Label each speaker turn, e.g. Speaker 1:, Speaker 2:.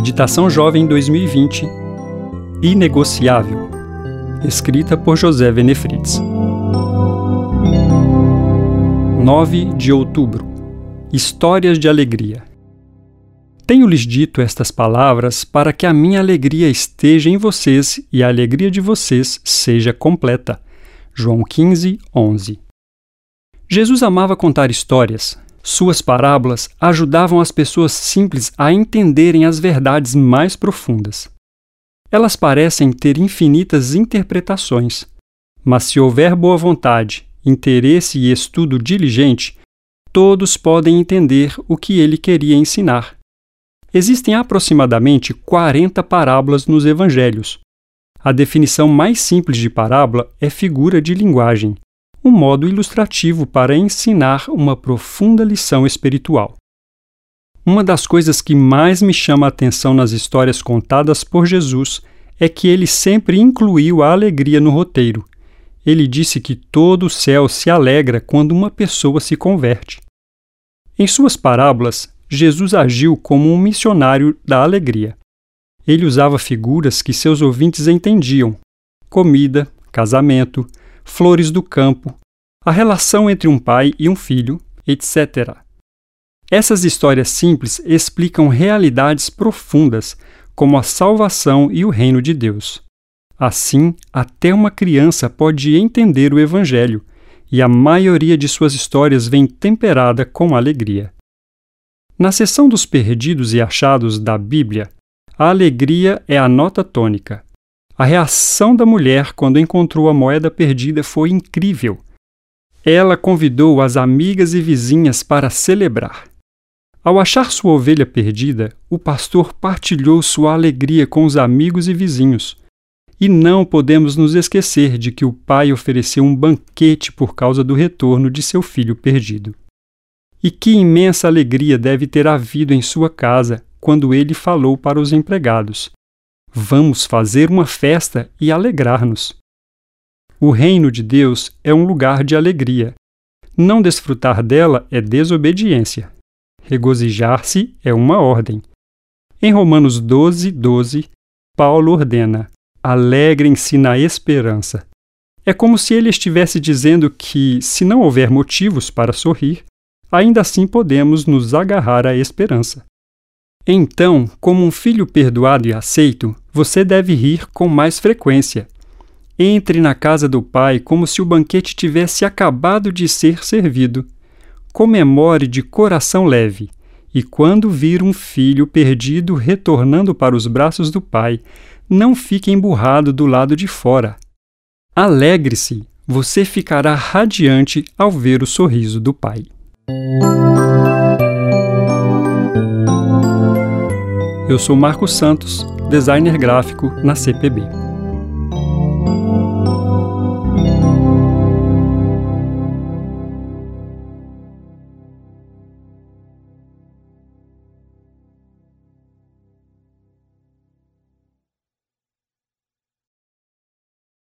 Speaker 1: Meditação Jovem 2020 Inegociável, escrita por José Venefrides. 9 de outubro Histórias de Alegria. Tenho-lhes dito estas palavras para que a minha alegria esteja em vocês e a alegria de vocês seja completa. João 15, 11. Jesus amava contar histórias, suas parábolas ajudavam as pessoas simples a entenderem as verdades mais profundas. Elas parecem ter infinitas interpretações, mas se houver boa vontade, interesse e estudo diligente, todos podem entender o que ele queria ensinar. Existem aproximadamente 40 parábolas nos evangelhos. A definição mais simples de parábola é figura de linguagem, um modo ilustrativo para ensinar uma profunda lição espiritual. Uma das coisas que mais me chama a atenção nas histórias contadas por Jesus é que ele sempre incluiu a alegria no roteiro. Ele disse que todo o céu se alegra quando uma pessoa se converte. Em suas parábolas, Jesus agiu como um missionário da alegria. Ele usava figuras que seus ouvintes entendiam: comida, casamento, flores do campo, a relação entre um pai e um filho, etc. Essas histórias simples explicam realidades profundas, como a salvação e o reino de Deus. Assim, até uma criança pode entender o Evangelho, e a maioria de suas histórias vem temperada com alegria. Na seção dos perdidos e achados da Bíblia, a alegria é a nota tônica. A reação da mulher quando encontrou a moeda perdida foi incrível. Ela convidou as amigas e vizinhas para celebrar. Ao achar sua ovelha perdida, o pastor partilhou sua alegria com os amigos e vizinhos. E não podemos nos esquecer de que o pai ofereceu um banquete por causa do retorno de seu filho perdido. E que imensa alegria deve ter havido em sua casa quando ele falou para os empregados: Vamos fazer uma festa e alegrar-nos. O reino de Deus é um lugar de alegria. Não desfrutar dela é desobediência. Regozijar-se é uma ordem. Em Romanos 12, 12, Paulo ordena: alegrem-se na esperança. É como se ele estivesse dizendo que, se não houver motivos para sorrir, ainda assim podemos nos agarrar à esperança. Então, como um filho perdoado e aceito, você deve rir com mais frequência. Entre na casa do Pai como se o banquete tivesse acabado de ser servido. Comemore de coração leve, e quando vir um filho perdido retornando para os braços do Pai, não fique emburrado do lado de fora. Alegre-se, você ficará radiante ao ver o sorriso do Pai. Eu sou Marcos Santos, designer gráfico na CPB.